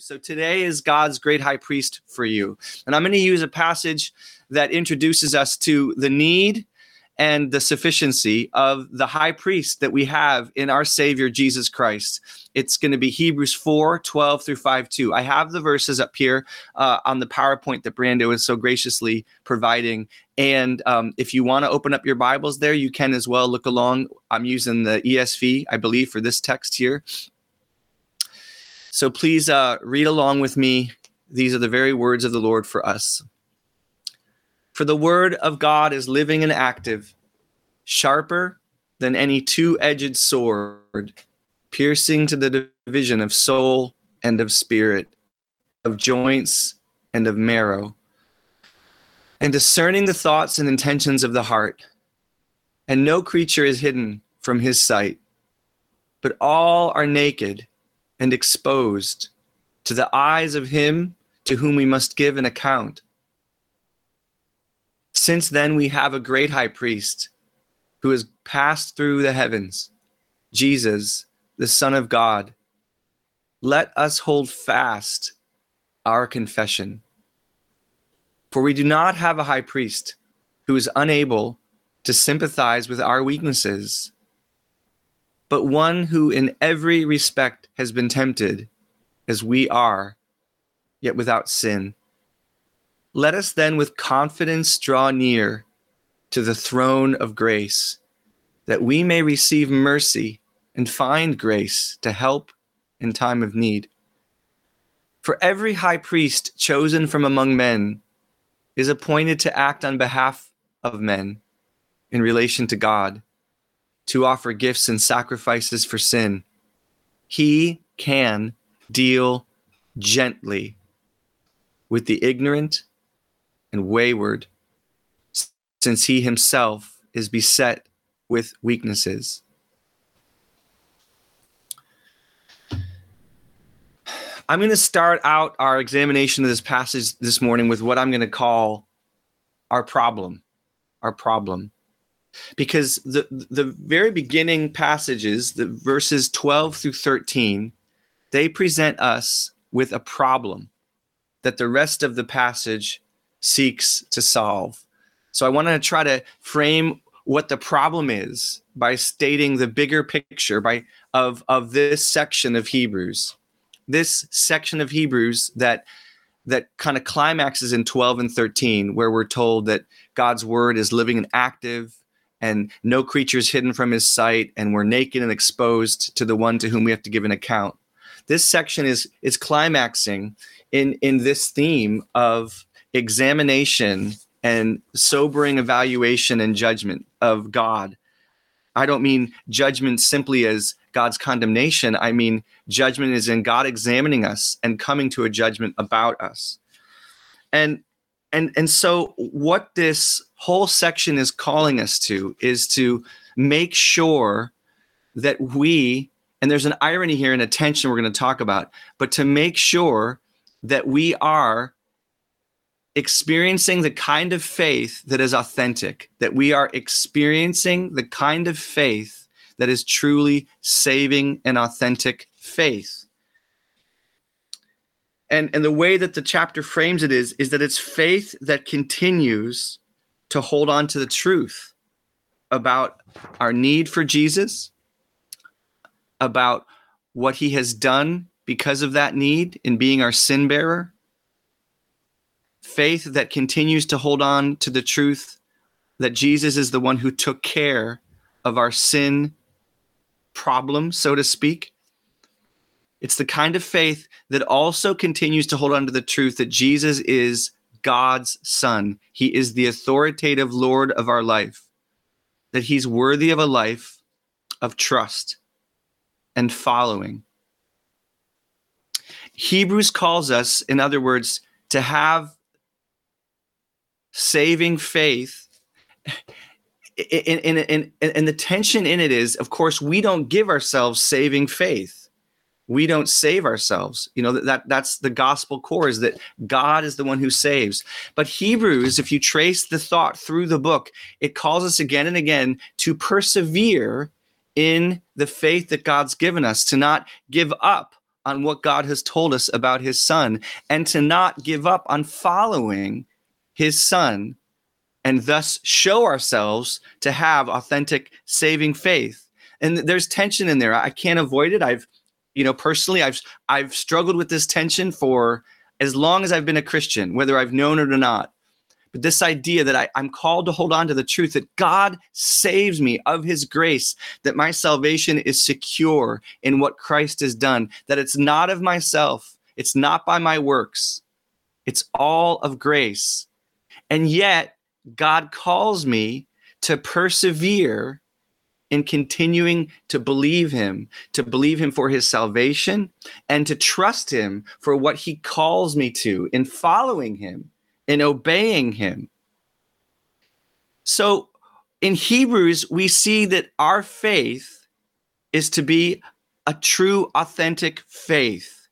So today is God's great high priest for you. And I'm going to use a passage that introduces us to the need and the sufficiency of the high priest that we have in our Savior Jesus Christ. It's going to be Hebrews 4 12 through 5 2. I have the verses up here uh, on the PowerPoint that Brando is so graciously providing. And um, if you want to open up your Bibles there, you can as well look along. I'm using the ESV, I believe, for this text here. So please uh, read along with me. These are the very words of the Lord for us. For the word of God is living and active, sharper than any two edged sword, piercing to the division of soul and of spirit, of joints and of marrow, and discerning the thoughts and intentions of the heart. And no creature is hidden from his sight, but all are naked and exposed to the eyes of him to whom we must give an account. Since then, we have a great high priest who has passed through the heavens, Jesus, the Son of God. Let us hold fast our confession. For we do not have a high priest who is unable to sympathize with our weaknesses but one who in every respect has been tempted as we are, yet without sin. Let us then with confidence draw near to the throne of grace, that we may receive mercy and find grace to help in time of need. For every high priest chosen from among men is appointed to act on behalf of men in relation to God to offer gifts and sacrifices for sin. He can deal gently with the ignorant and wayward, since he himself is beset with weaknesses. I'm going to start out our examination of this passage this morning with what I'm going to call our problem. Our problem because the the very beginning passages the verses 12 through 13 they present us with a problem that the rest of the passage seeks to solve. So i want to try to frame what the problem is by stating the bigger picture by of of this section of hebrews. This section of hebrews that that kind of climaxes in 12 and 13 where we're told that god's word is living and active and no creature is hidden from his sight, and we're naked and exposed to the one to whom we have to give an account. This section is is climaxing in in this theme of examination and sobering evaluation and judgment of God. I don't mean judgment simply as God's condemnation. I mean judgment is in God examining us and coming to a judgment about us. And and and so what this whole section is calling us to is to make sure that we and there's an irony here and a tension we're going to talk about but to make sure that we are experiencing the kind of faith that is authentic that we are experiencing the kind of faith that is truly saving and authentic faith and and the way that the chapter frames it is is that it's faith that continues to hold on to the truth about our need for Jesus about what he has done because of that need in being our sin bearer. Faith that continues to hold on to the truth that Jesus is the one who took care of our sin problem so to speak. It's the kind of faith that also continues to hold on to the truth that Jesus is God's Son. He is the authoritative Lord of our life, that He's worthy of a life of trust and following. Hebrews calls us, in other words, to have saving faith. And, and, and, and the tension in it is, of course, we don't give ourselves saving faith we don't save ourselves you know that, that that's the gospel core is that god is the one who saves but hebrews if you trace the thought through the book it calls us again and again to persevere in the faith that god's given us to not give up on what God has told us about his son and to not give up on following his son and thus show ourselves to have authentic saving faith. And there's tension in there. I can't avoid it. I've, you know, personally, I've I've struggled with this tension for as long as I've been a Christian, whether I've known it or not. But this idea that I, I'm called to hold on to the truth that God saves me of his grace, that my salvation is secure in what Christ has done, that it's not of myself, it's not by my works, it's all of grace. And yet, God calls me to persevere in continuing to believe him, to believe him for his salvation, and to trust him for what he calls me to in following him, in obeying him. So in Hebrews, we see that our faith is to be a true, authentic faith.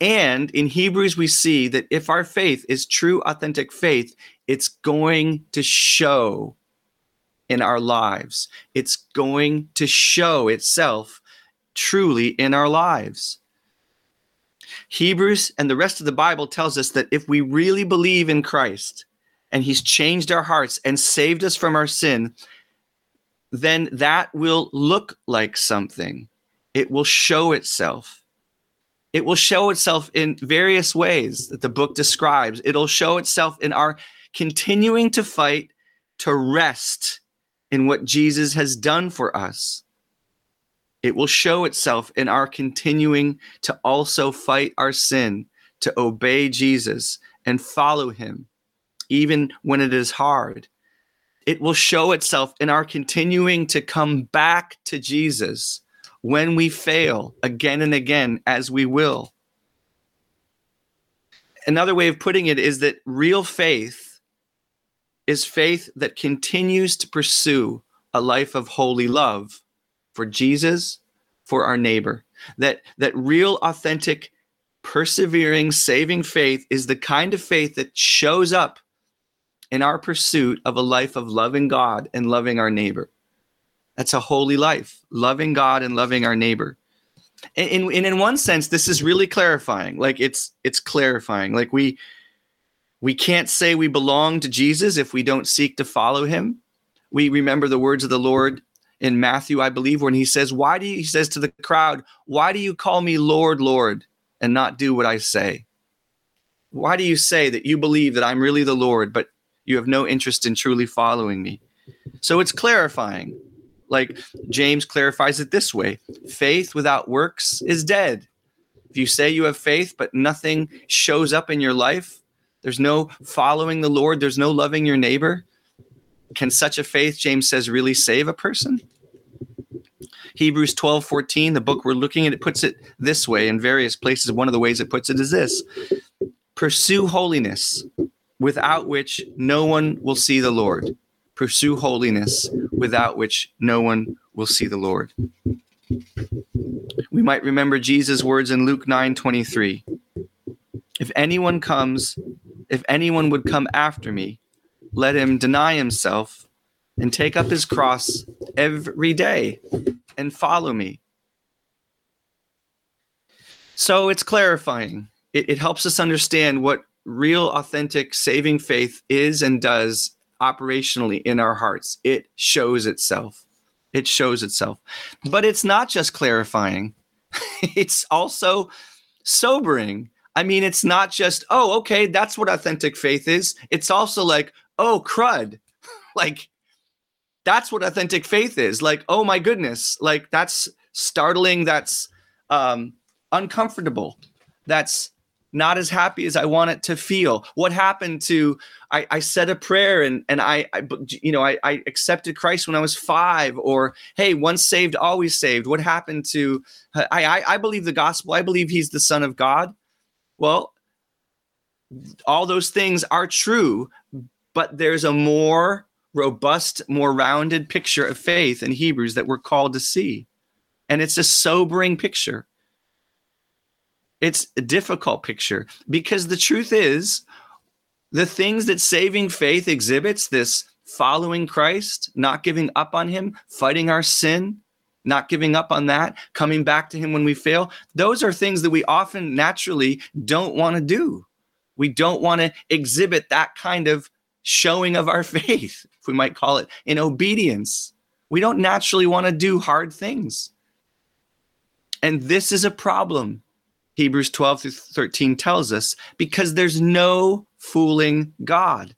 And in Hebrews, we see that if our faith is true, authentic faith, it's going to show in our lives. It's going to show itself truly in our lives. Hebrews and the rest of the Bible tells us that if we really believe in Christ and he's changed our hearts and saved us from our sin, then that will look like something. It will show itself. It will show itself in various ways that the book describes. It'll show itself in our continuing to fight to rest in what Jesus has done for us. It will show itself in our continuing to also fight our sin, to obey Jesus and follow him, even when it is hard. It will show itself in our continuing to come back to Jesus when we fail again and again, as we will. Another way of putting it is that real faith is faith that continues to pursue a life of holy love for Jesus, for our neighbor. That that real authentic persevering saving faith is the kind of faith that shows up in our pursuit of a life of loving God and loving our neighbor. That's a holy life, loving God and loving our neighbor. And in, and in one sense, this is really clarifying. Like it's it's clarifying. Like we we can't say we belong to Jesus if we don't seek to follow him. We remember the words of the Lord in Matthew, I believe, when he says, Why do you, he says to the crowd, Why do you call me Lord, Lord, and not do what I say? Why do you say that you believe that I'm really the Lord, but you have no interest in truly following me? So it's clarifying. Like James clarifies it this way faith without works is dead. If you say you have faith, but nothing shows up in your life, there's no following the Lord. There's no loving your neighbor. Can such a faith, James says, really save a person? Hebrews 12, 14, the book we're looking at, it puts it this way in various places. One of the ways it puts it is this Pursue holiness, without which no one will see the Lord. Pursue holiness, without which no one will see the Lord. We might remember Jesus' words in Luke 9, 23. If anyone comes if anyone would come after me, let him deny himself and take up his cross every day and follow me. So it's clarifying. It, it, helps us understand what real, authentic, saving faith is and does operationally in our hearts. It shows itself. It shows itself. But it's not just clarifying, it's also sobering I mean, it's not just, oh, okay, that's what authentic faith is. It's also like, oh, crud. like, that's what authentic faith is. Like, oh my goodness. Like, that's startling. That's um, uncomfortable. That's not as happy as I want it to feel. What happened to I, I said a prayer and and I, I you know I, I accepted Christ when I was five or hey once saved always saved. What happened to I, I I believe the gospel. I believe He's the Son of God. Well, all those things are true, but there's a more robust, more rounded picture of faith in Hebrews that we're called to see. And it's a sobering picture. It's a difficult picture because the truth is, the things that saving faith exhibits this following Christ, not giving up on him, fighting our sin, not giving up on that, coming back to Him when we fail. Those are things that we often naturally don't want to do. We don't want to exhibit that kind of showing of our faith, if we might call it, in obedience. We don't naturally want to do hard things. And this is a problem, Hebrews 12 through 13 tells us, because there's no fooling God.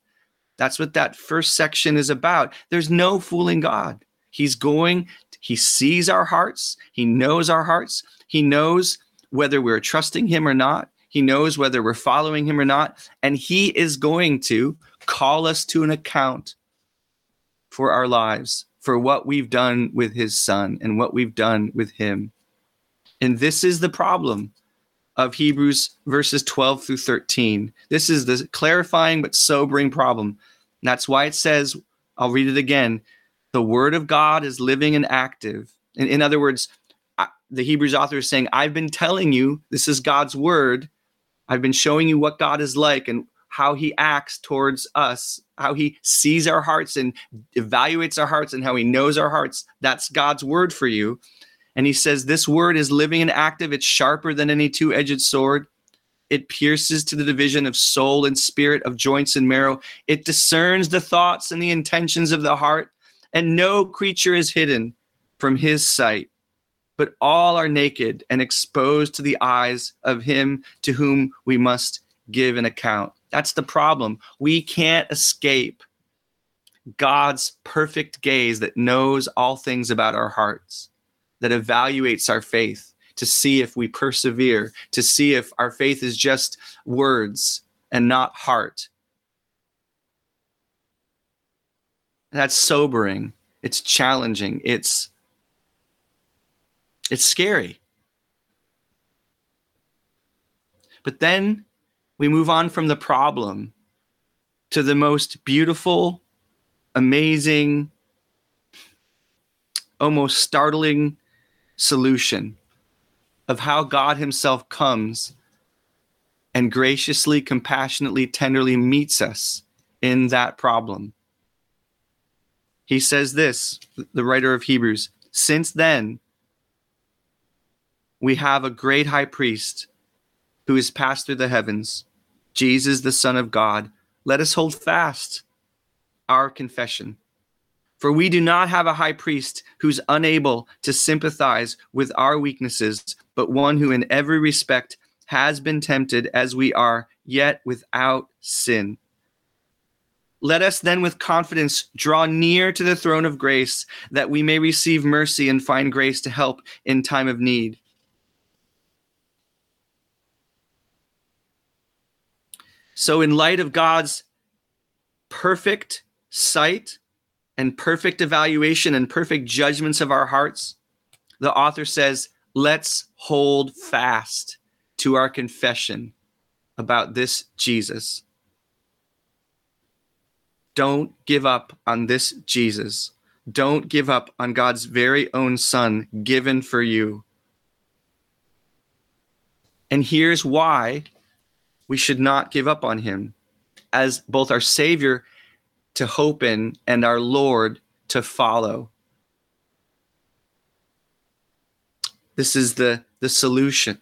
That's what that first section is about. There's no fooling God. He's going, he sees our hearts, he knows our hearts, he knows whether we're trusting him or not, he knows whether we're following him or not, and he is going to call us to an account for our lives, for what we've done with his son and what we've done with him. And this is the problem of Hebrews verses 12 through 13. This is the clarifying but sobering problem. And that's why it says, I'll read it again the word of God is living and active. In, in other words, I, the Hebrews author is saying, I've been telling you, this is God's word. I've been showing you what God is like and how he acts towards us, how he sees our hearts and evaluates our hearts and how he knows our hearts. That's God's word for you. And he says, This word is living and active. It's sharper than any two edged sword. It pierces to the division of soul and spirit, of joints and marrow. It discerns the thoughts and the intentions of the heart. And no creature is hidden from his sight, but all are naked and exposed to the eyes of him to whom we must give an account. That's the problem. We can't escape God's perfect gaze that knows all things about our hearts that evaluates our faith to see if we persevere, to see if our faith is just words and not heart. That's sobering. It's challenging. It's it's scary. But then we move on from the problem to the most beautiful, amazing, almost startling solution of how God Himself comes and graciously, compassionately, tenderly meets us in that problem. He says this, the writer of Hebrews Since then, we have a great high priest who has passed through the heavens, Jesus, the Son of God. Let us hold fast our confession. For we do not have a high priest who's unable to sympathize with our weaknesses, but one who in every respect has been tempted as we are, yet without sin. Let us then with confidence draw near to the throne of grace that we may receive mercy and find grace to help in time of need. So, in light of God's perfect sight, and perfect evaluation and perfect judgments of our hearts, the author says, let's hold fast to our confession about this Jesus. Don't give up on this Jesus. Don't give up on God's very own Son given for you. And here's why we should not give up on him as both our Savior to hope in and our Lord to follow. This is the, the solution.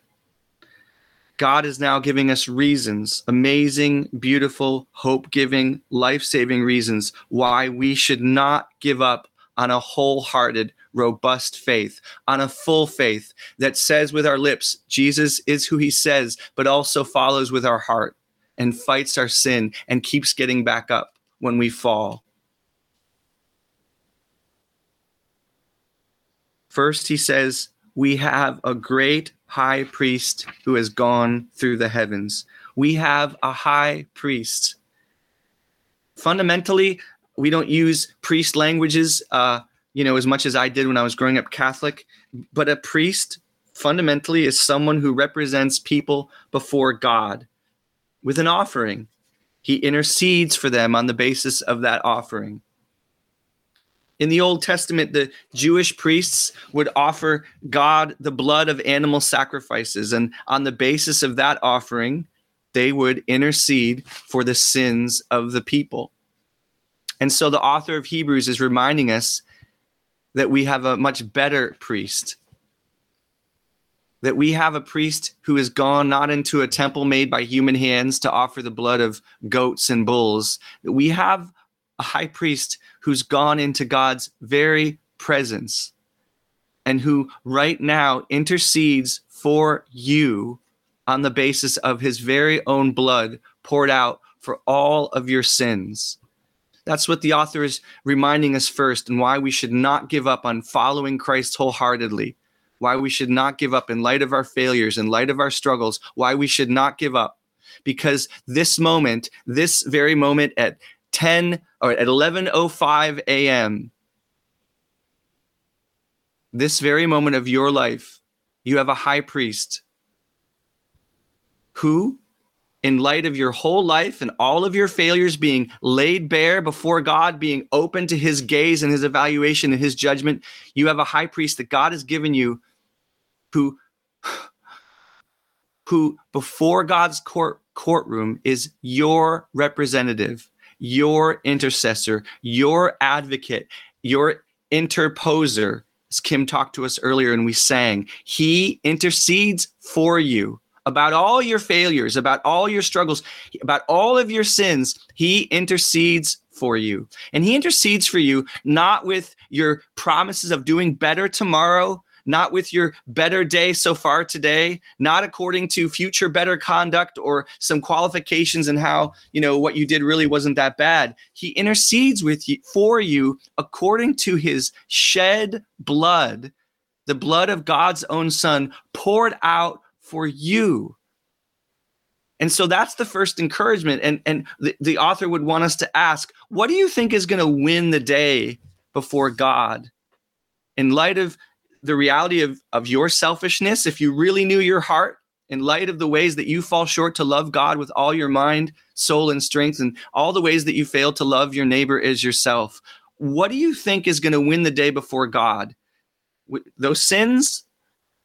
God is now giving us reasons, amazing, beautiful, hope giving, life saving reasons why we should not give up on a wholehearted, robust faith, on a full faith that says with our lips, Jesus is who he says, but also follows with our heart and fights our sin and keeps getting back up when we fall. First, he says, We have a great high priest who has gone through the heavens. We have a high priest. Fundamentally, we don't use priest languages, uh, you know, as much as I did when I was growing up Catholic. But a priest fundamentally is someone who represents people before God with an offering. He intercedes for them on the basis of that offering. In the Old Testament, the Jewish priests would offer God the blood of animal sacrifices, and on the basis of that offering, they would intercede for the sins of the people. And so the author of Hebrews is reminding us that we have a much better priest. That we have a priest who has gone not into a temple made by human hands to offer the blood of goats and bulls. We have a high priest who's gone into God's very presence and who right now intercedes for you on the basis of his very own blood poured out for all of your sins. That's what the author is reminding us first, and why we should not give up on following Christ wholeheartedly. Why we should not give up in light of our failures, in light of our struggles, why we should not give up. Because this moment, this very moment at 10 or at 11:05 a.m. This very moment of your life, you have a high priest who in light of your whole life and all of your failures being laid bare before God, being open to his gaze and his evaluation and his judgment, you have a high priest that God has given you who who before God's court courtroom is your representative, your intercessor, your advocate, your interposer. As Kim talked to us earlier and we sang, he intercedes for you about all your failures, about all your struggles, about all of your sins, he intercedes for you. And he intercedes for you not with your promises of doing better tomorrow, not with your better day so far today, not according to future better conduct or some qualifications and how, you know, what you did really wasn't that bad. He intercedes with you for you according to his shed blood, the blood of God's own son poured out for you. And so that's the first encouragement. And, and the, the author would want us to ask, what do you think is going to win the day before God? In light of the reality of, of your selfishness, if you really knew your heart, in light of the ways that you fall short to love God with all your mind, soul, and strength, and all the ways that you fail to love your neighbor as yourself, what do you think is going to win the day before God? Those sins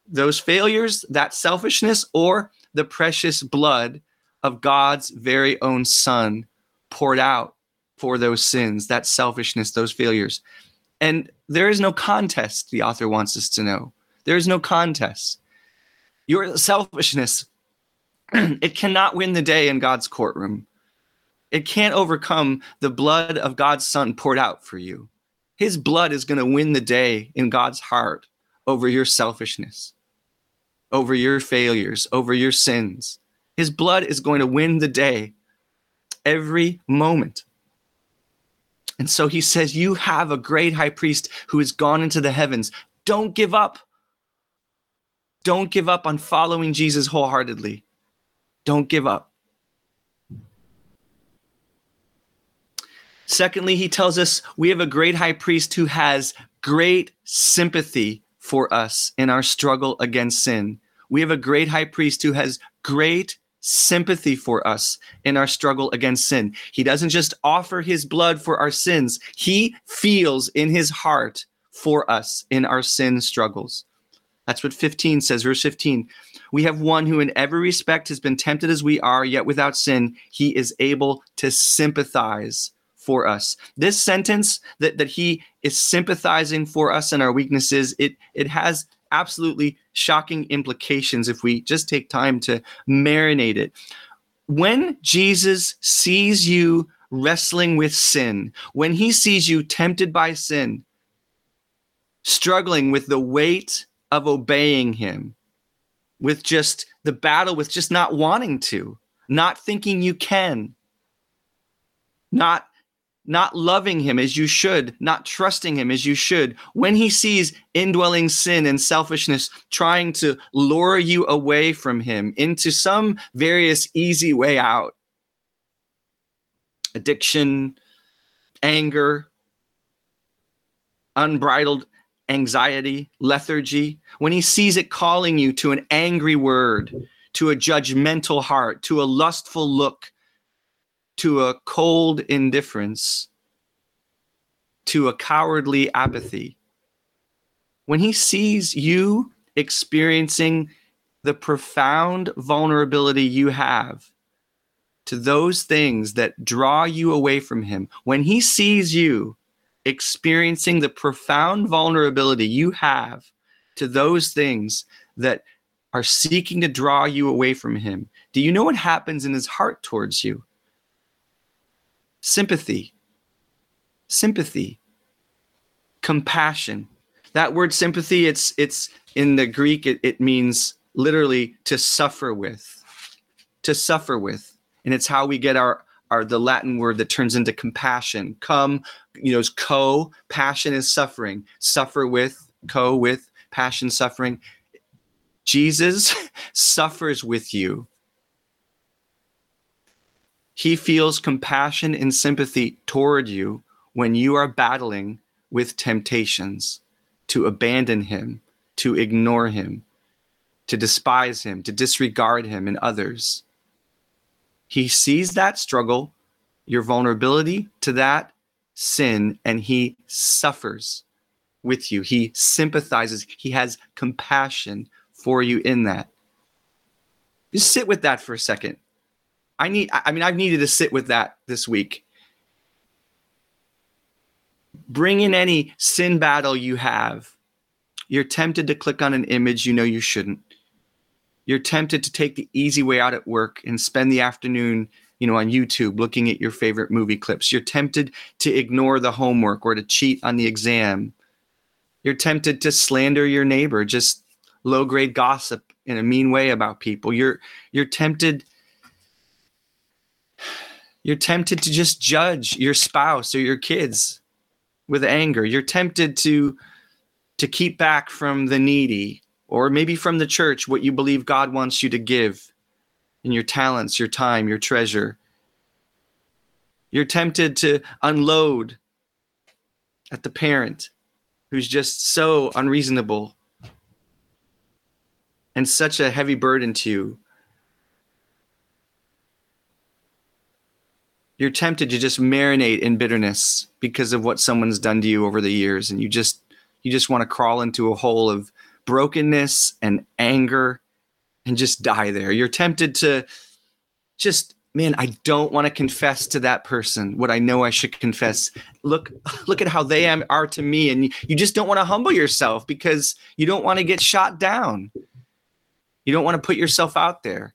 those failures, that selfishness, or the precious blood of God's very own Son poured out for those sins, that selfishness, those failures. And there is no contest, the author wants us to know. There is no contest. Your selfishness, it cannot win the day in God's courtroom. It can't overcome the blood of God's Son poured out for you. His blood is going to win the day in God's heart over your selfishness over your failures, over your sins. His blood is going to win the day every moment. And so he says, You have a great high priest who has gone into the heavens. Don't give up. Don't give up on following Jesus wholeheartedly. Don't give up. Secondly, he tells us we have a great high priest who has great sympathy for us in our struggle against sin. We have a great high priest who has great sympathy for us in our struggle against sin. He doesn't just offer his blood for our sins, he feels in his heart for us in our sin struggles. That's what 15 says, verse 15. We have one who, in every respect, has been tempted as we are, yet without sin, he is able to sympathize for us. This sentence that, that he is sympathizing for us and our weaknesses, it, it has absolutely shocking implications if we just take time to marinate it. When Jesus sees you wrestling with sin, when he sees you tempted by sin, struggling with the weight of obeying him, with just the battle with just not wanting to, not thinking you can, not not loving him as you should, not trusting him as you should, when he sees indwelling sin and selfishness trying to lure you away from him into some various easy way out addiction, anger, unbridled anxiety, lethargy, when he sees it calling you to an angry word, to a judgmental heart, to a lustful look, to a cold indifference, to a cowardly apathy. When he sees you experiencing the profound vulnerability you have to those things that draw you away from him, when he sees you experiencing the profound vulnerability you have to those things that are seeking to draw you away from him, do you know what happens in his heart towards you? Sympathy. Sympathy. Compassion. That word sympathy, it's it's in the Greek, it, it means literally to suffer with. To suffer with. And it's how we get our our the Latin word that turns into compassion. Come, you know, co, passion is suffering. Suffer with, co with, passion, suffering. Jesus suffers with you. He feels compassion and sympathy toward you when you are battling with temptations to abandon him, to ignore him, to despise him, to disregard him and others. He sees that struggle, your vulnerability to that sin, and he suffers with you. He sympathizes, he has compassion for you in that. Just sit with that for a second. I need, I mean, I've needed to sit with that this week. Bring in any sin battle you have. You're tempted to click on an image you know you shouldn't you're tempted to take the easy way out at work and spend the afternoon you know on youtube looking at your favorite movie clips you're tempted to ignore the homework or to cheat on the exam you're tempted to slander your neighbor just low grade gossip in a mean way about people you're you're tempted you're tempted to just judge your spouse or your kids with anger you're tempted to to keep back from the needy or maybe from the church what you believe God wants you to give in your talents, your time, your treasure. You're tempted to unload at the parent who's just so unreasonable and such a heavy burden to you. You're tempted to just marinate in bitterness because of what someone's done to you over the years and you just you just want to crawl into a hole of brokenness and anger and just die there. You're tempted to just man, I don't want to confess to that person what I know I should confess. Look, look at how they am, are to me, and you just don't want to humble yourself because you don't want to get shot down. You don't want to put yourself out there,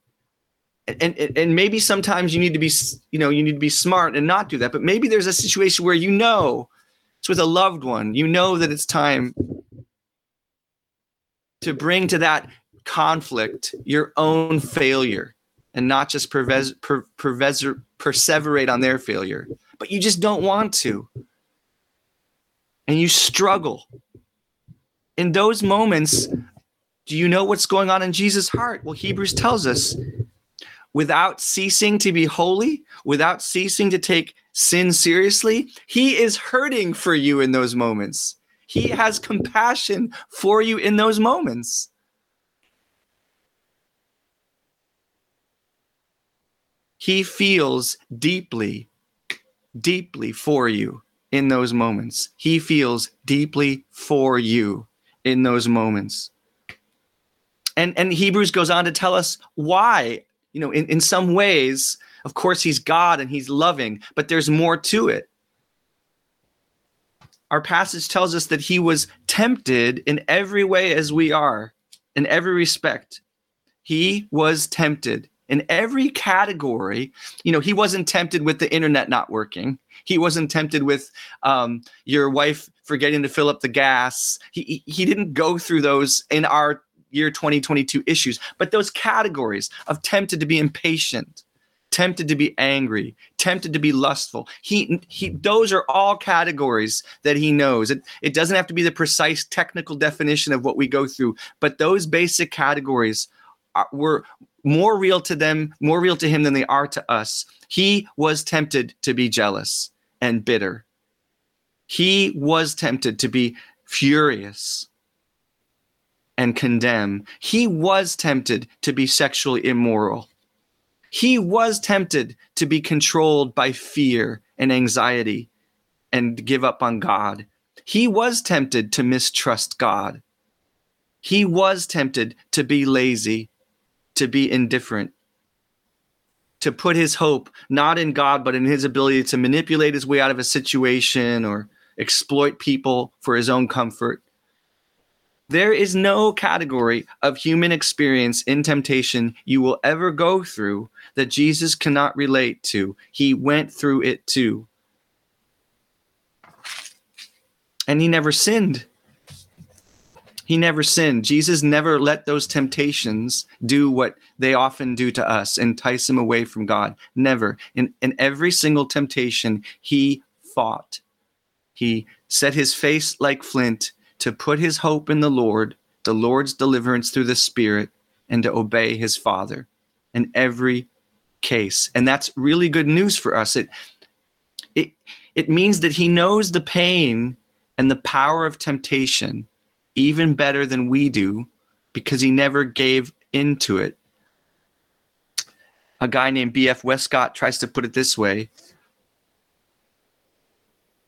and, and and maybe sometimes you need to be, you know, you need to be smart and not do that. But maybe there's a situation where you know it's with a loved one. You know that it's time to bring to that conflict your own failure and not just perves- per- perseverate on their failure, but you just don't want to. And you struggle. In those moments, do you know what's going on in Jesus' heart? Well, Hebrews tells us without ceasing to be holy, without ceasing to take sin seriously, he is hurting for you in those moments. He has compassion for you in those moments. He feels deeply, deeply for you in those moments. He feels deeply for you in those moments. And, and Hebrews goes on to tell us why. You know, in, in some ways, of course, he's God and he's loving, but there's more to it our passage tells us that he was tempted in every way as we are, in every respect. He was tempted in every category. You know, he wasn't tempted with the internet not working. He wasn't tempted with um, your wife forgetting to fill up the gas. He, he didn't go through those in our year 2022 issues, but those categories of tempted to be impatient, tempted to be angry, tempted to be lustful. He he those are all categories that he knows. It it doesn't have to be the precise technical definition of what we go through, but those basic categories are, were more real to them, more real to him than they are to us. He was tempted to be jealous and bitter. He was tempted to be furious and condemn. He was tempted to be sexually immoral. He was tempted to be controlled by fear and anxiety and give up on God. He was tempted to mistrust God. He was tempted to be lazy, to be indifferent, to put his hope not in God, but in his ability to manipulate his way out of a situation or exploit people for his own comfort. There is no category of human experience in temptation you will ever go through that Jesus cannot relate to. He went through it too. And he never sinned. He never sinned. Jesus never let those temptations do what they often do to us, entice him away from God. Never. In, in every single temptation, he fought. He set his face like flint to put his hope in the Lord, the Lord's deliverance through the Spirit, and to obey his Father in every case. And that's really good news for us. It, it, it means that he knows the pain and the power of temptation even better than we do because he never gave into it. A guy named B.F. Westcott tries to put it this way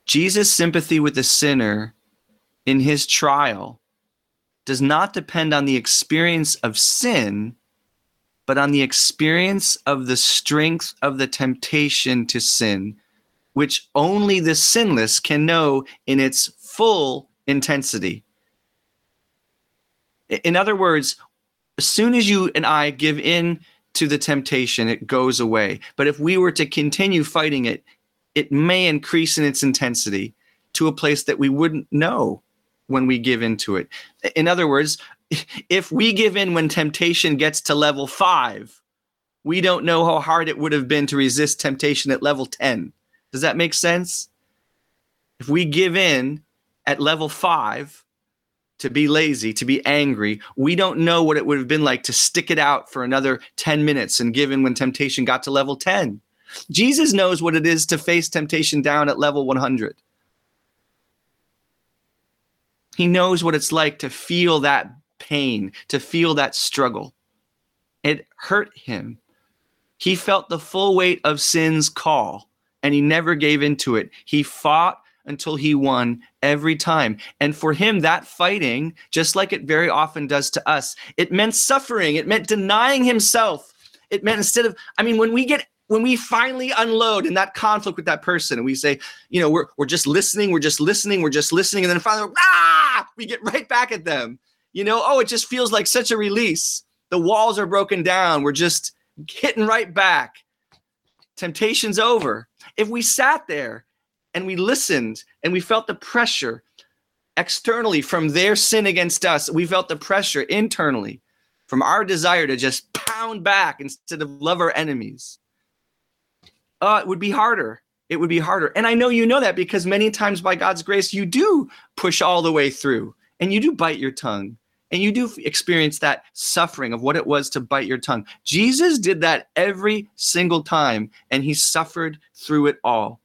Jesus' sympathy with the sinner in his trial does not depend on the experience of sin, but on the experience of the strength of the temptation to sin, which only the sinless can know in its full intensity. In other words, as soon as you and I give in to the temptation, it goes away. But if we were to continue fighting it, it may increase in its intensity to a place that we wouldn't know when we give into it. In other words, if we give in when temptation gets to level five, we don't know how hard it would have been to resist temptation at level 10. Does that make sense? If we give in at level five, to be lazy, to be angry. We don't know what it would have been like to stick it out for another 10 minutes and given when temptation got to level 10. Jesus knows what it is to face temptation down at level 100. He knows what it's like to feel that pain, to feel that struggle. It hurt him. He felt the full weight of sin's call and he never gave into it. He fought until he won every time. And for him, that fighting, just like it very often does to us, it meant suffering. It meant denying himself. It meant instead of, I mean, when we get when we finally unload in that conflict with that person and we say, you know, we're, we're just listening, we're just listening, we're just listening, and then finally, ah, we get right back at them. You know, oh, it just feels like such a release. The walls are broken down. We're just hitting right back. Temptation's over. If we sat there and we listened and we felt the pressure externally from their sin against us. We felt the pressure internally from our desire to just pound back instead of love our enemies. Uh, it would be harder. It would be harder. And I know you know that because many times by God's grace, you do push all the way through and you do bite your tongue and you do experience that suffering of what it was to bite your tongue. Jesus did that every single time and he suffered through it all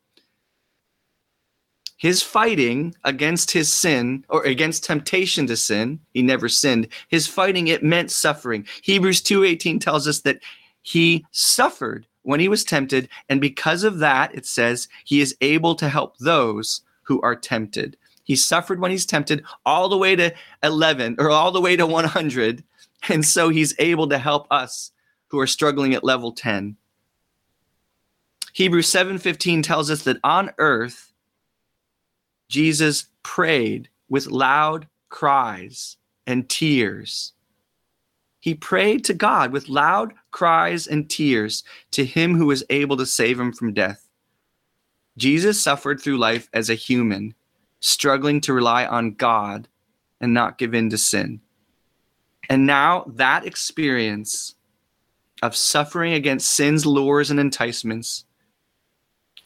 his fighting against his sin or against temptation to sin he never sinned his fighting it meant suffering hebrews 2.18 tells us that he suffered when he was tempted and because of that it says he is able to help those who are tempted he suffered when he's tempted all the way to 11 or all the way to 100 and so he's able to help us who are struggling at level 10 hebrews 7.15 tells us that on earth Jesus prayed with loud cries and tears. He prayed to God with loud cries and tears to him who was able to save him from death. Jesus suffered through life as a human, struggling to rely on God and not give in to sin. And now that experience of suffering against sin's lures and enticements,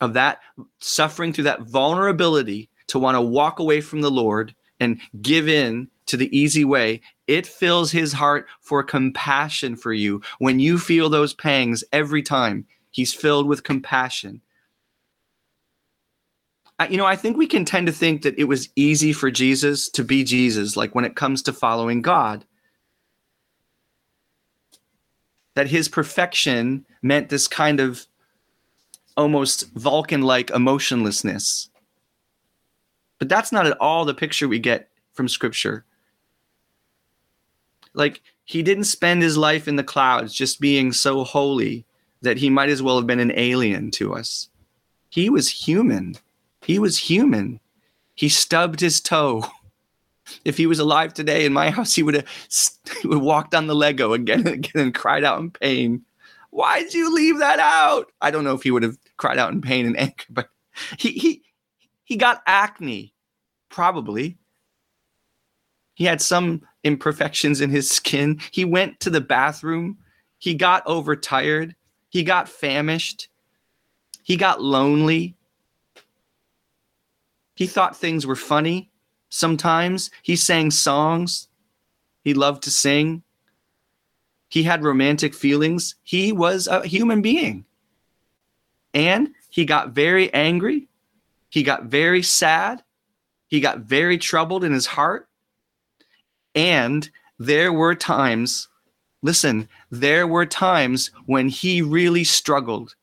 of that suffering through that vulnerability to want to walk away from the Lord and give in to the easy way, it fills his heart for compassion for you. When you feel those pangs every time, he's filled with compassion. You know, I think we can tend to think that it was easy for Jesus to be Jesus, like when it comes to following God. That his perfection meant this kind of almost Vulcan like emotionlessness but that's not at all the picture we get from scripture. Like, he didn't spend his life in the clouds just being so holy that he might as well have been an alien to us. He was human. He was human. He stubbed his toe. If he was alive today in my house, he would have would walked on the Lego again and again and cried out in pain. Why'd you leave that out? I don't know if he would have cried out in pain and anger, but he he he got acne, probably. He had some imperfections in his skin. He went to the bathroom. He got overtired. He got famished. He got lonely. He thought things were funny sometimes. He sang songs. He loved to sing. He had romantic feelings. He was a human being. And he got very angry. He got very sad. He got very troubled in his heart. And there were times, listen, there were times when he really struggled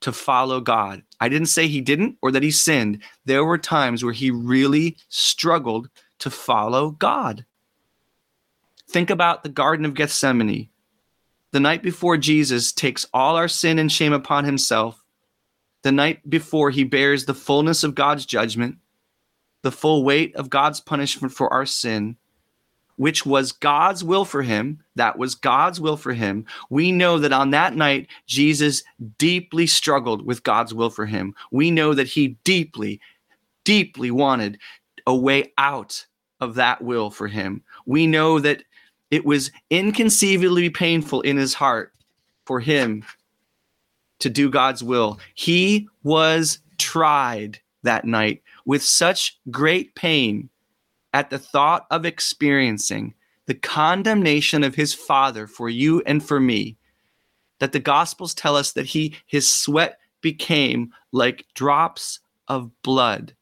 to follow God. I didn't say he didn't or that he sinned. There were times where he really struggled to follow God. Think about the Garden of Gethsemane. The night before Jesus takes all our sin and shame upon himself, the night before he bears the fullness of God's judgment, the full weight of God's punishment for our sin, which was God's will for him, that was God's will for him, we know that on that night, Jesus deeply struggled with God's will for him. We know that he deeply, deeply wanted a way out of that will for him. We know that it was inconceivably painful in his heart for him to do God's will. He was tried that night with such great pain at the thought of experiencing the condemnation of his father for you and for me that the gospels tell us that he his sweat became like drops of blood.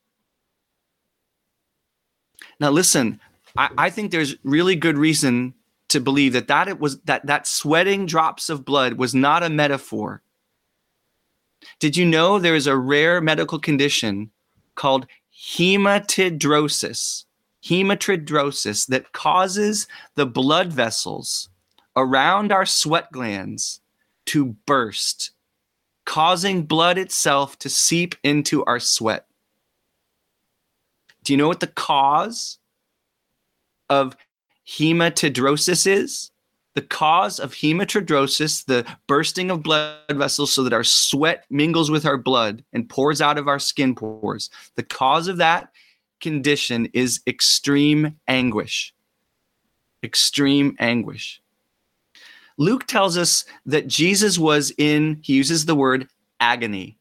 Now listen I, I, think there's really good reason to believe that that it was that that sweating drops of blood was not a metaphor. Did you know there is a rare medical condition called hematidrosis hematidrosis that causes the blood vessels around our sweat glands to burst, causing blood itself to seep into our sweat. Do you know what the cause of hematidrosis is? The cause of hematidrosis, the bursting of blood vessels so that our sweat mingles with our blood and pours out of our skin pores. The cause of that condition is extreme anguish. Extreme anguish. Luke tells us that Jesus was in, he uses the word agony.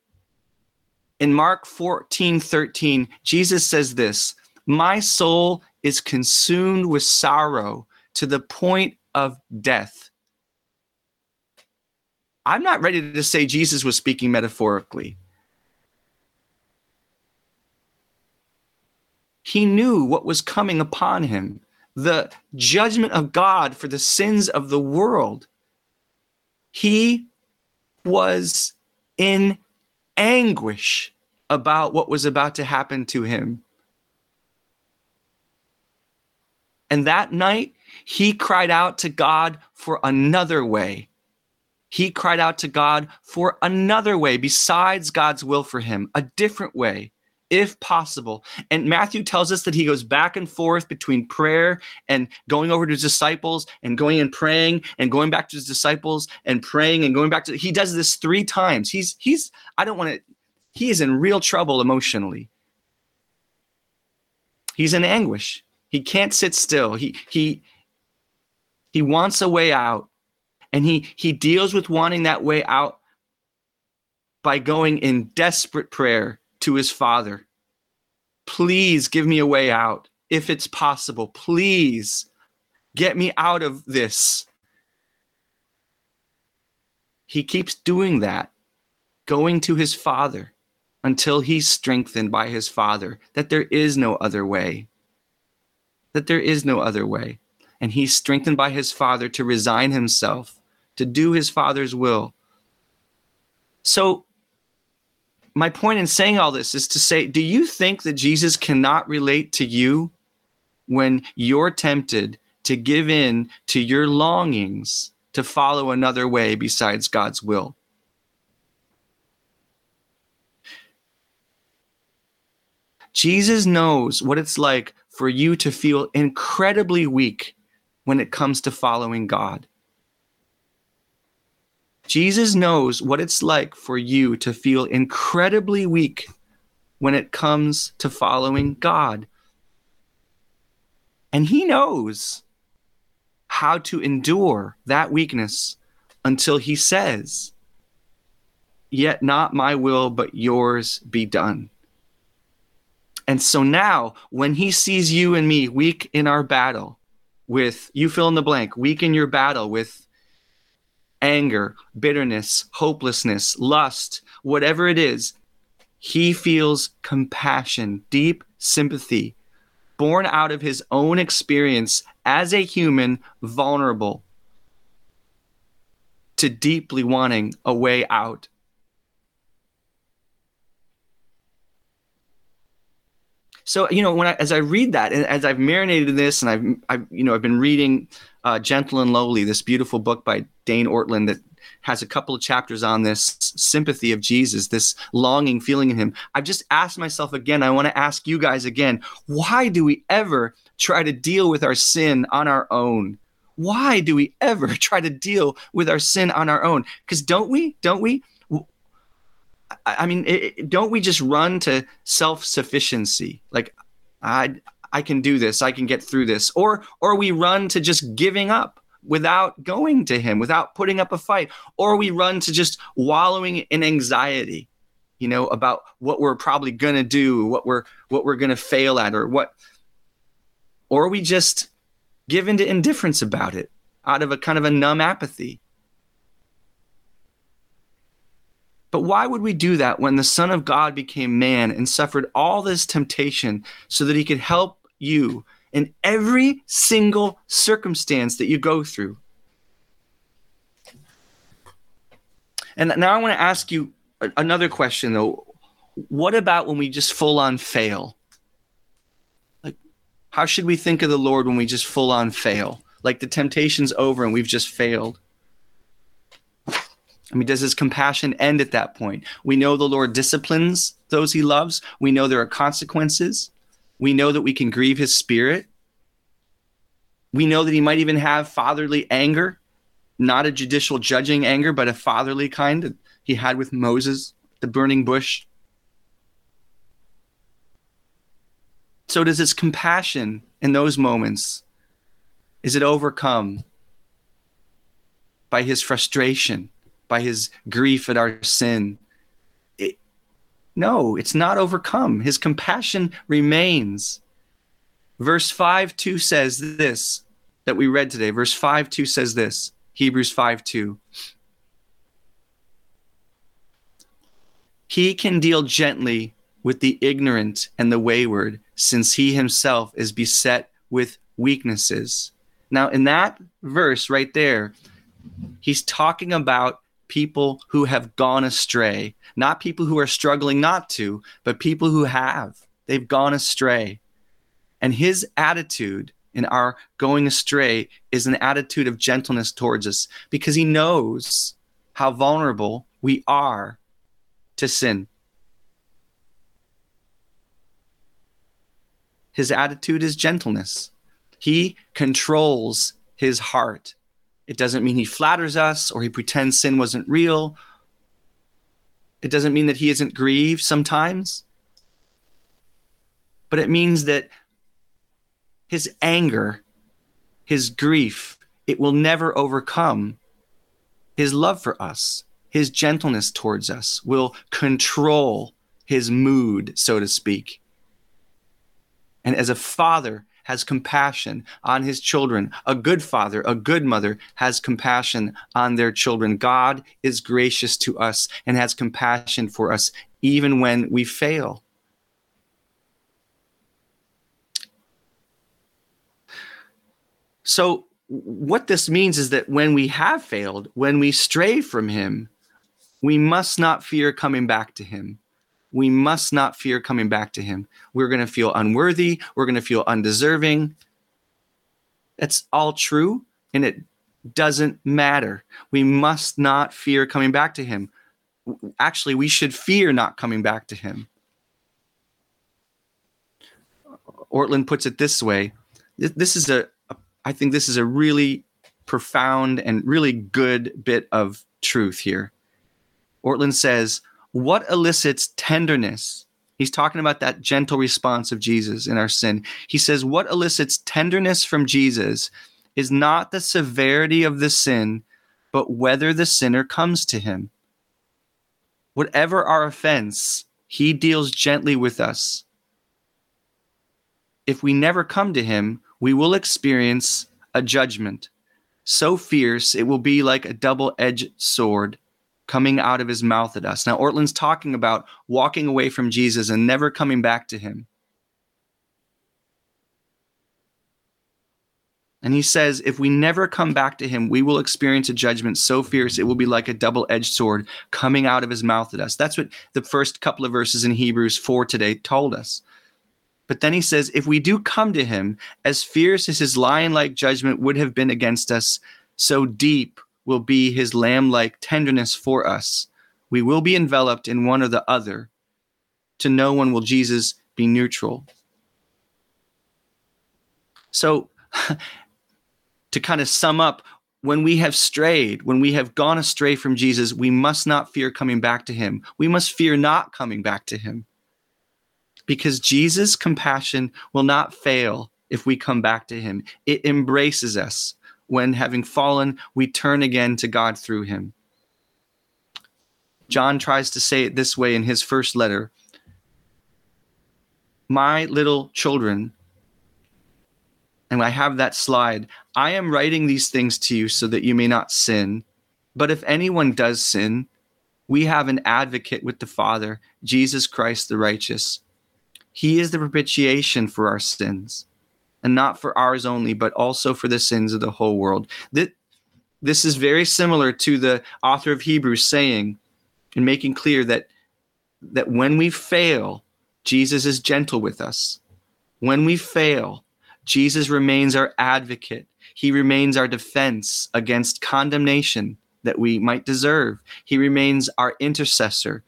In Mark 14 13, Jesus says this My soul is consumed with sorrow to the point of death. I'm not ready to say Jesus was speaking metaphorically. He knew what was coming upon him the judgment of God for the sins of the world. He was in anguish about what was about to happen to him. And that night, he cried out to God for another way. He cried out to God for another way besides God's will for him, a different way if possible. And Matthew tells us that he goes back and forth between prayer and going over to his disciples and going and praying and going back to his disciples and praying and going back to he does this 3 times. He's he's I don't want to he is in real trouble emotionally. He's in anguish. He can't sit still. He he he wants a way out. And he he deals with wanting that way out by going in desperate prayer to his father. Please give me a way out if it's possible. Please get me out of this. He keeps doing that, going to his father until he's strengthened by his father that there is no other way. That there is no other way. And he's strengthened by his father to resign himself, to do his father's will. So my point in saying all this is to say, do you think that Jesus cannot relate to you when you're tempted to give in to your longings to follow another way besides God's will? Jesus knows what it's like for you to feel incredibly weak when it comes to following God. Jesus knows what it's like for you to feel incredibly weak when it comes to following God. And he knows how to endure that weakness until he says, Yet not my will, but yours be done. And so now, when he sees you and me weak in our battle with, you fill in the blank, weak in your battle with anger, bitterness, hopelessness, lust, whatever it is, he feels compassion, deep sympathy, born out of his own experience as a human, vulnerable to deeply wanting a way out. So you know, when I, as I read that, and as I've marinated in this, and I've, I've you know, I've been reading uh, "Gentle and Lowly," this beautiful book by Dane Ortlund that has a couple of chapters on this sympathy of Jesus, this longing feeling in him. I've just asked myself again. I want to ask you guys again: Why do we ever try to deal with our sin on our own? Why do we ever try to deal with our sin on our own? Because don't we? Don't we? I mean, it, don't we just run to self sufficiency? Like, I I can do this. I can get through this. Or or we run to just giving up without going to him, without putting up a fight. Or we run to just wallowing in anxiety, you know, about what we're probably gonna do, what we're what we're gonna fail at, or what. Or we just give into indifference about it out of a kind of a numb apathy. But why would we do that when the Son of God became man and suffered all this temptation so that he could help you in every single circumstance that you go through? And now I want to ask you another question though. What about when we just full on fail? Like, how should we think of the Lord when we just full on fail? Like the temptation's over and we've just failed. I mean, does his compassion end at that point? We know the Lord disciplines those he loves. We know there are consequences. We know that we can grieve his spirit. We know that he might even have fatherly anger, not a judicial judging anger, but a fatherly kind that he had with Moses, the burning bush. So, does his compassion in those moments, is it overcome by his frustration? by his grief at our sin. No, it's not overcome. His compassion remains. Verse 5 2 says this that we read today. Verse 5 2 says this Hebrews 5 2. He can deal gently with the ignorant and the wayward, since he himself is beset with weaknesses. Now, in that verse right there, he's talking about people who have gone astray, not people who are struggling not to, but people who have. They've gone astray. And his attitude in our going astray is an attitude of gentleness towards us because he knows how vulnerable we are to sin. His attitude is gentleness. He controls his heart. It doesn't mean he flatters us or he pretends sin wasn't real. It doesn't mean that he isn't grieved sometimes. But it means that his anger, his grief, it will never overcome his love for us. His gentleness towards us will control his mood, so to speak. And as a father, has compassion on his children. A good father, a good mother has compassion on their children. God is gracious to us and has compassion for us even when we fail. So, what this means is that when we have failed, when we stray from Him, we must not fear coming back to Him we must not fear coming back to him. We're going to feel unworthy. We're going to feel undeserving. That's all true, and it doesn't matter. We must not fear coming back to him. Actually, we should fear not coming back to him. Ortlund puts it this way. This is a, I think this is a really profound and really good bit of truth here. Ortlund says, What elicits tenderness? He's talking about that gentle response of Jesus in our sin. He says, What elicits tenderness from Jesus is not the severity of the sin, but whether the sinner comes to him. Whatever our offense, he deals gently with us. If we never come to him, we will experience a judgment so fierce it will be like a double edged sword coming out of his mouth at us. Now, Ortlund's talking about walking away from Jesus and never coming back to him. And he says, if we never come back to him, we will experience a judgment so fierce it will be like a double edged sword coming out of his mouth at us. That's what the first couple of verses in Hebrews 4 today told us. But then he says, if we do come to him, as fierce as his lion like judgment would have been against us, so deep will be his lamb like tenderness for us. We will be enveloped in one or the other. To no one will Jesus be neutral. So, to kind of sum up, when we have strayed, when we have gone astray from Jesus, we must not fear coming back to him. We must fear not coming back to him because Jesus' compassion will not fail if we come back to him. It embraces us when, having fallen, we turn again to God through him. John tries to say it this way in his first letter My little children, and I have that slide, I am writing these things to you so that you may not sin. But if anyone does sin, we have an advocate with the Father, Jesus Christ the righteous. He is the propitiation for our sins, and not for ours only, but also for the sins of the whole world. This is very similar to the author of Hebrews saying and making clear that, that when we fail, Jesus is gentle with us. When we fail, Jesus remains our advocate. He remains our defense against condemnation that we might deserve. He remains our intercessor.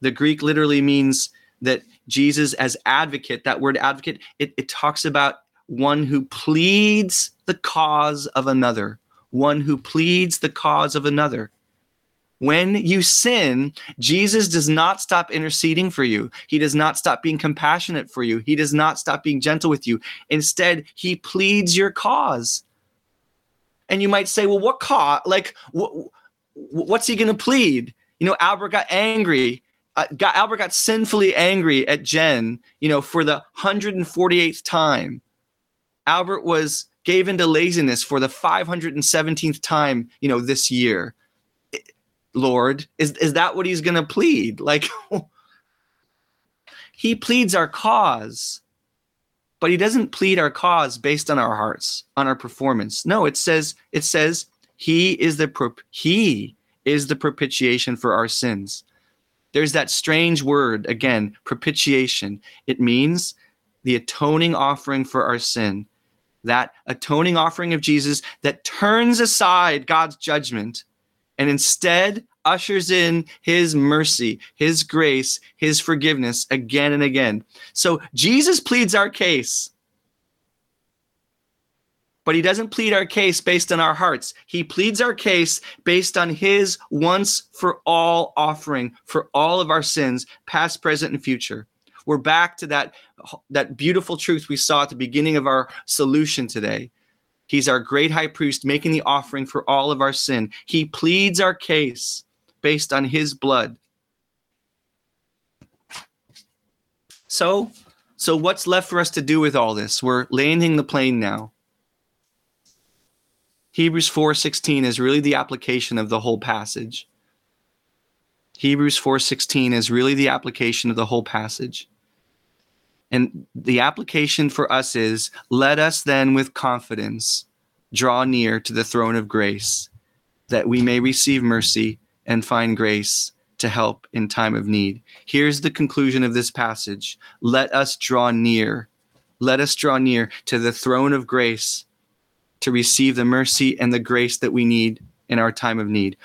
The Greek literally means that Jesus as advocate, that word advocate, it, it talks about one who pleads the cause of another, one who pleads the cause of another. When you sin, Jesus does not stop interceding for you. He does not stop being compassionate for you. He does not stop being gentle with you. Instead, he pleads your cause. And you might say, well, what cause? Like, wh- what's he going to plead? You know, Albert got angry uh, got, Albert got sinfully angry at Jen, you know, for the 148th time. Albert was gave into laziness for the 517th time, you know, this year. Lord, is is that what he's going to plead? Like he pleads our cause, but he doesn't plead our cause based on our hearts, on our performance. No, it says it says he is the pro- he is the propitiation for our sins. There's that strange word again, propitiation. It means the atoning offering for our sin. That atoning offering of Jesus that turns aside God's judgment and instead ushers in his mercy, his grace, his forgiveness again and again. So Jesus pleads our case but he doesn't plead our case based on our hearts. He pleads our case based on his once for all offering for all of our sins, past, present, and future. We're back to that, that beautiful truth we saw at the beginning of our solution today. He's our great high priest making the offering for all of our sin. He pleads our case based on his blood. So, so what's left for us to do with all this? We're landing the plane now. Hebrews 4:16 is really the application of the whole passage. Hebrews 4:16 is really the application of the whole passage. And the application for us is let us then with confidence draw near to the throne of grace that we may receive mercy and find grace to help in time of need. Here's the conclusion of this passage. Let us draw near. Let us draw near to the throne of grace to receive the mercy and the grace that we need in our time of need.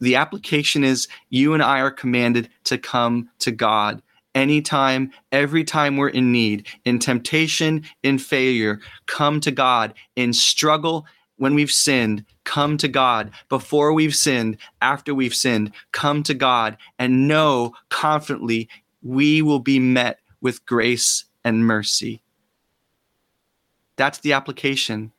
The application is you and I are commanded to come to God anytime, every time we're in need, in temptation, in failure, come to God, in struggle, when we've sinned, come to God. Before we've sinned, after we've sinned, come to God and know confidently we will be met with grace and mercy. That's the application.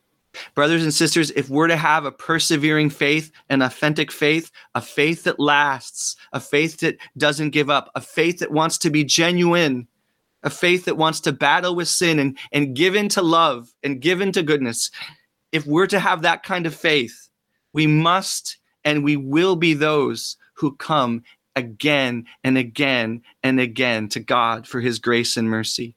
Brothers and sisters, if we're to have a persevering faith, an authentic faith, a faith that lasts, a faith that doesn't give up, a faith that wants to be genuine, a faith that wants to battle with sin and, and give in to love and give in to goodness, if we're to have that kind of faith, we must and we will be those who come again and again and again to God for his grace and mercy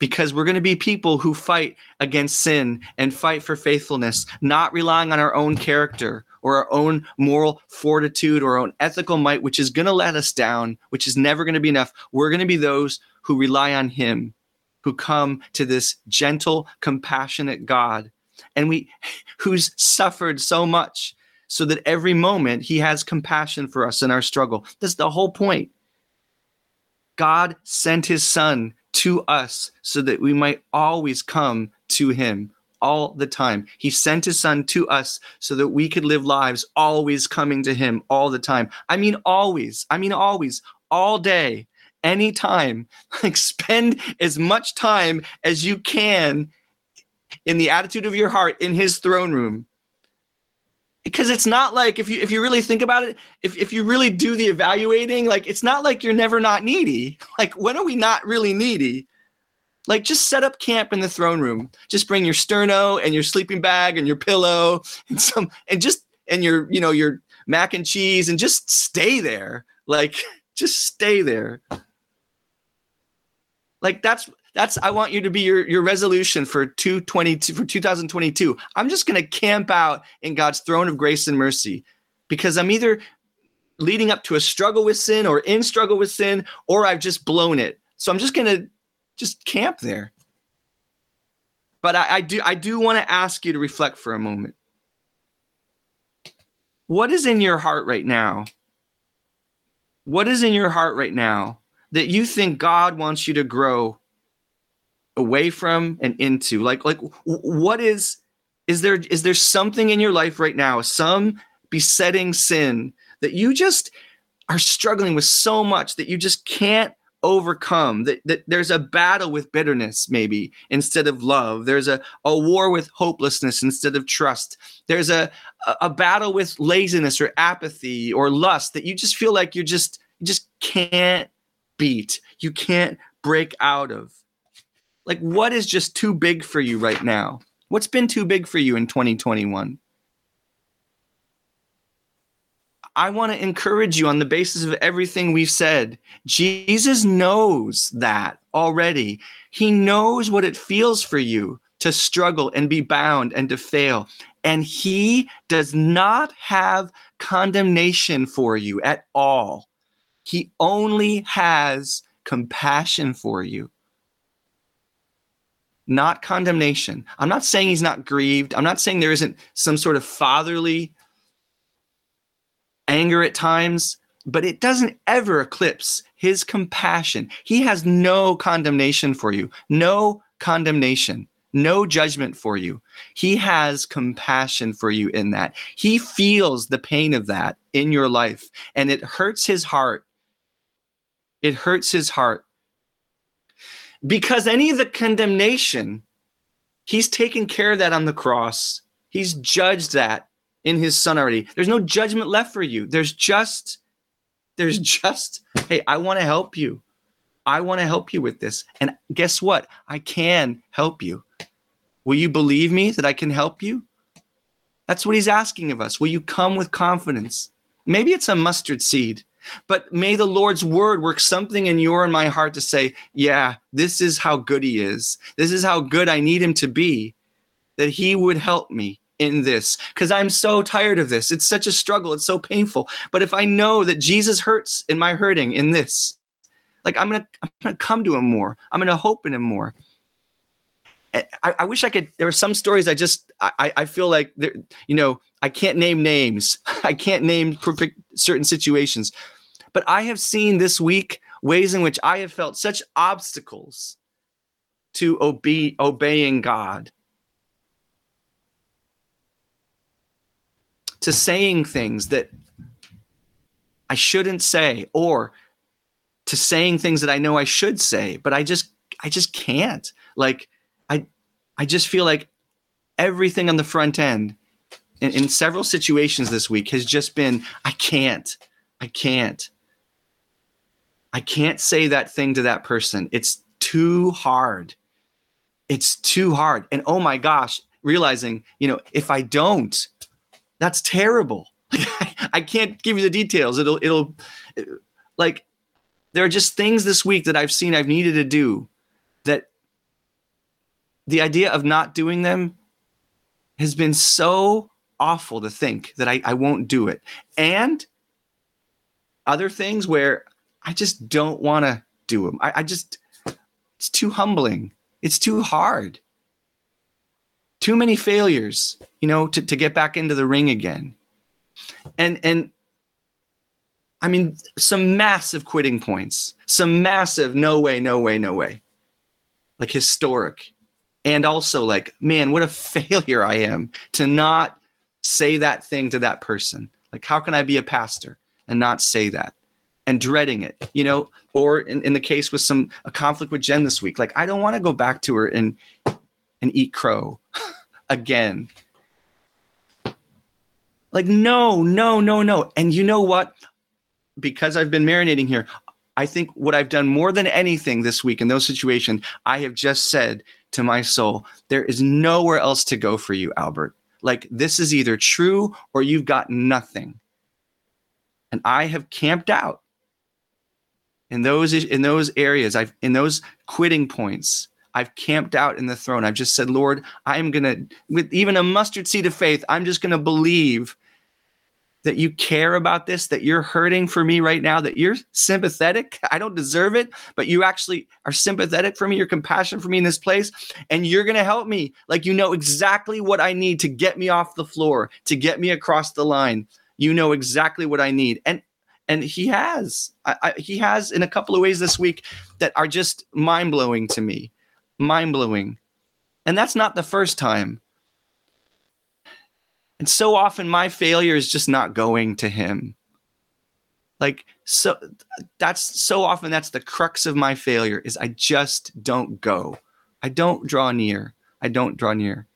because we're going to be people who fight against sin and fight for faithfulness, not relying on our own character or our own moral fortitude or our own ethical might, which is going to let us down, which is never going to be enough. We're going to be those who rely on Him, who come to this gentle, compassionate God, and we who's suffered so much so that every moment he has compassion for us in our struggle. That's the whole point. God sent his son to us so that we might always come to him all the time. He sent his son to us so that we could live lives always coming to him all the time. I mean, always. I mean, always, all day, anytime. Like, spend as much time as you can in the attitude of your heart in his throne room because it's not like if you if you really think about it if, if you really do the evaluating like it's not like you're never not needy. Like when are we not really needy? Like just set up camp in the throne room. Just bring your sterno and your sleeping bag and your pillow and some and just and your you know your mac and cheese and just stay there. Like just stay there. Like that's that's I want you to be your your resolution for 222 for 2022. I'm just going to camp out in God's throne of grace and mercy because I'm either leading up to a struggle with sin or in struggle with sin or I've just blown it. So I'm just going to just camp there. But I, I do I do want to ask you to reflect for a moment. What is in your heart right now? What is in your heart right now that you think God wants you to grow away from and into? Like like what is is there is there something in your life right now some besetting sin that you just are struggling with so much that you just can't overcome? That, that there's a battle with bitterness maybe instead of love. There's a, a war with hopelessness instead of trust. There's a, a battle with laziness or apathy or lust that you just feel like you're just you just can't beat you can't break out of like, what is just too big for you right now? What's been too big for you in 2021? I want to encourage you on the basis of everything we've said. Jesus knows that already. He knows what it feels for you to struggle and be bound and to fail. And he does not have condemnation for you at all. He only has compassion for you not condemnation. I'm not saying he's not grieved. I'm not saying there isn't some sort of fatherly anger at times, but it doesn't ever eclipse his compassion. He has no condemnation for you, no condemnation, no judgment for you. He has compassion for you in that. He feels the pain of that in your life, and it hurts his heart. It hurts his heart because any of the condemnation, he's taken care of that on the cross. He's judged that in his son already. There's no judgment left for you. There's just, there's just, hey, I want to help you. I want to help you with this. And guess what? I can help you. Will you believe me that I can help you? That's what he's asking of us. Will you come with confidence? Maybe it's a mustard seed. But may the Lord's word work something in your and my heart to say, yeah, this is how good he is. This is how good I need him to be, that he would help me in this because I'm so tired of this. It's such a struggle. It's so painful. But if I know that Jesus hurts in my hurting in this, like I'm gonna, I'm gonna come to him more. I'm gonna hope in him more. Eh, I, I wish I could. There are some stories I just, I, I feel like, there, you know, I can't name names. I can't name perfect certain situations. But I have seen this week ways in which I have felt such obstacles to obe- obeying God, to saying things that I shouldn't say, or to saying things that I know I should say, but I just I just can't. Like I I just feel like everything on the front end in, in several situations this week has just been I can't. I can't. I can't say that thing to that person. It's too hard. It's too hard. And oh my gosh, realizing, you know, if I don't, that's terrible. I can't give you the details. It'll, it'll, like, there are just things this week that I've seen I've needed to do the idea of not doing them has been so awful to think that I, I won't do it. And other things where I just don't want to do them. I, I just, it's too humbling. It's too hard. Too many failures, you know, to, to get back into the ring again. And, and, I mean, some massive quitting points, some massive no way, no way, no way, like historic. And also, like, man, what a failure I am to not say that thing to that person. Like, how can I be a pastor and not say that? and dreading it, you know, or in, in the case with some a conflict with Jen this week, like I don't want to go back to her and and eat crow again. Like, no, no, no, no. And you know what? Because I've been marinating here, I think what I've done more than anything this week in those situations, I have just said to my soul, there is nowhere else to go for you, Albert. Like, this is either true or you've got nothing. And I have camped out in those in those areas i've in those quitting points i've camped out in the throne i've just said lord i'm gonna with even a mustard seed of faith i'm just gonna believe that you care about this that you're hurting for me right now that you're sympathetic i don't deserve it but you actually are sympathetic for me you're compassionate for me in this place and you're gonna help me. Like you know exactly what i need to get me off the floor to get me across the line. You know exactly what i need and and he has. I, I, he has in a couple of ways this week that are just mind-blowing to me. Mind-blowing. And that's not the first time and so often my failure is just not going to him like so that's so often that's the crux of my failure is i just don't go i don't draw near i don't draw near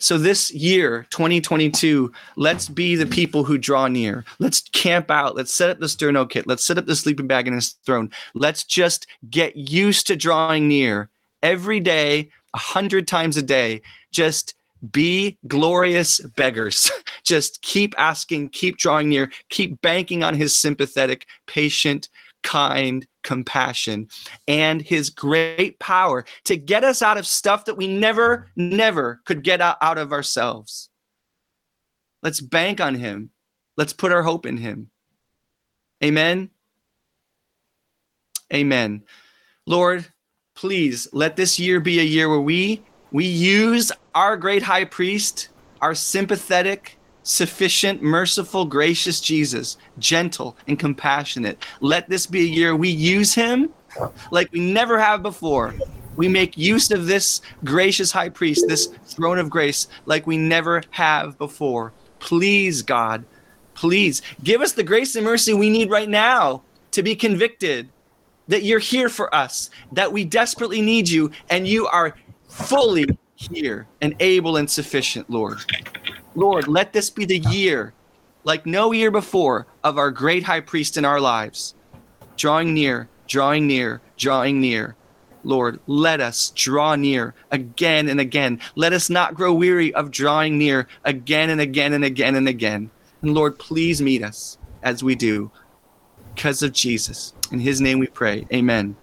so this year, 2022, let's be the people who draw near. Let's camp out. Let's set up the sterno kit. Let's set up the sleeping bag and his throne. Let's just get used to drawing near every day, a hundred times a day. Just be glorious beggars. just keep asking, keep drawing near, keep banking on his sympathetic, patient, kind compassion and his great power to get us out of stuff that we never, never could get out, of ourselves. Let's bank on him. Let's put our hope in him. Amen. Amen. Lord, please let this year be a year where we we use our great high priest, our sympathetic, sufficient, merciful, gracious Jesus, gentle and compassionate. Let this be a year we use him like we never have before. We make use of this gracious high priest, this throne of grace, like we never have before. Please, God, please give us the grace and mercy we need right now to be convicted that you're here for us, that we desperately need you, and you are fully here and able and sufficient, Lord. Lord, let this be the year, like no year before, of our great high priest in our lives. Drawing near, drawing near, drawing near. Lord, let us draw near again and again. Let us not grow weary of drawing near again and again and again and again. And Lord, please meet us as we do because of Jesus. In his name we pray. Amen.